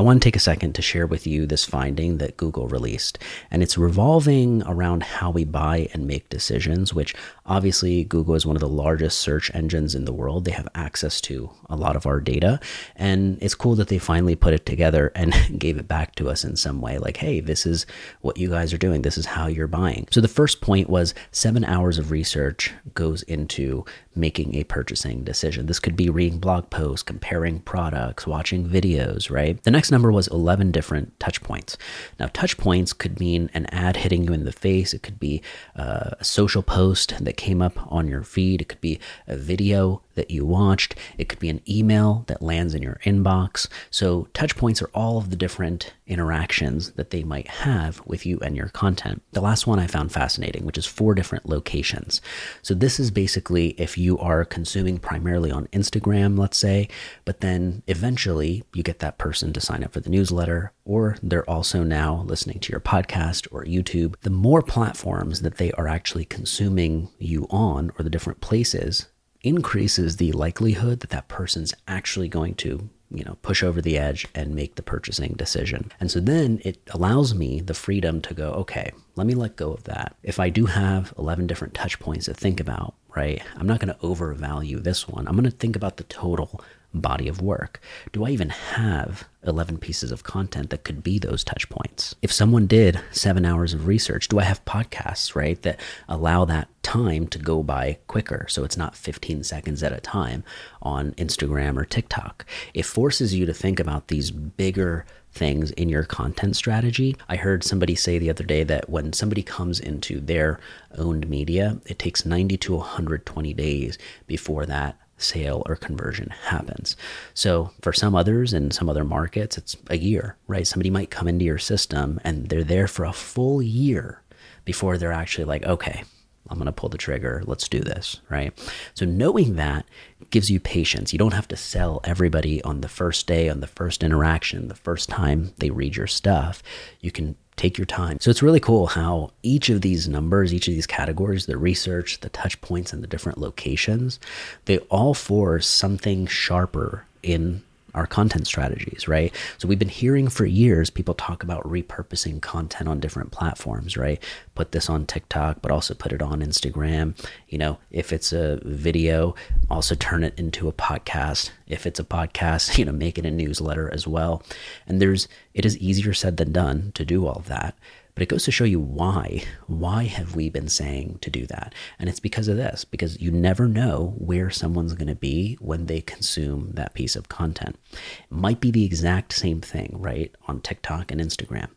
I want to take a second to share with you this finding that Google released. And it's revolving around how we buy and make decisions, which obviously Google is one of the largest search engines in the world. They have access to a lot of our data. And it's cool that they finally put it together and gave it back to us in some way like, hey, this is what you guys are doing. This is how you're buying. So the first point was seven hours of research goes into making a purchasing decision. This could be reading blog posts, comparing products, watching videos, right? The next number was 11 different touch points. Now, touch points could mean an ad hitting you in the face, it could be uh, a social post that came up on your feed, it could be a video that you watched, it could be an email that lands in your inbox. So, touch points are all of the different interactions that they might have with you and your content. The last one I found fascinating, which is four different locations. So, this is basically if you are consuming primarily on Instagram, let's say, but then eventually you get that person to sign up for the newsletter, or they're also now listening to your podcast or YouTube. The more platforms that they are actually consuming you on, or the different places, increases the likelihood that that person's actually going to you know push over the edge and make the purchasing decision. And so then it allows me the freedom to go okay let me let go of that. If i do have 11 different touch points to think about right i'm not going to overvalue this one. I'm going to think about the total body of work? Do I even have 11 pieces of content that could be those touch points? If someone did seven hours of research, do I have podcasts, right, that allow that time to go by quicker so it's not 15 seconds at a time on Instagram or TikTok? It forces you to think about these bigger things in your content strategy. I heard somebody say the other day that when somebody comes into their owned media, it takes 90 to 120 days before that sale or conversion happens. So for some others in some other markets, it's a year, right? Somebody might come into your system and they're there for a full year before they're actually like, okay, I'm going to pull the trigger. Let's do this, right? So knowing that gives you patience. You don't have to sell everybody on the first day, on the first interaction, the first time they read your stuff. You can take your time. So it's really cool how each of these numbers, each of these categories, the research, the touch points, and the different locations, they all force something sharper in our content strategies, right? So we've been hearing for years people talk about repurposing content on different platforms, right? Put this on TikTok, but also put it on Instagram. You know, if it's a video, also turn it into a podcast. If it's a podcast, you know, make it a newsletter as well. And there's it is easier said than done to do all that. But it goes to show you why. Why have we been saying to do that? And it's because of this, because you never know where someone's going to be when they consume that piece of content. It might be the exact same thing, right, on TikTok and Instagram.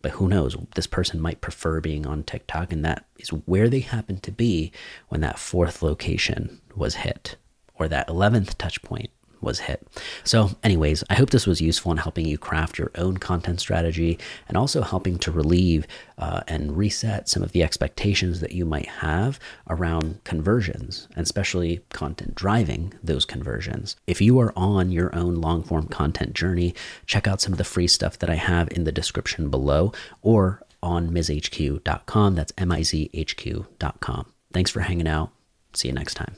But who knows? This person might prefer being on TikTok, and that is where they happen to be when that fourth location was hit or that 11th touch point was hit. So, anyways, I hope this was useful in helping you craft your own content strategy and also helping to relieve uh, and reset some of the expectations that you might have around conversions, and especially content driving those conversions. If you are on your own long form content journey, check out some of the free stuff that I have in the description below or on mizhq.com. That's M I Z H Q.com. Thanks for hanging out. See you next time.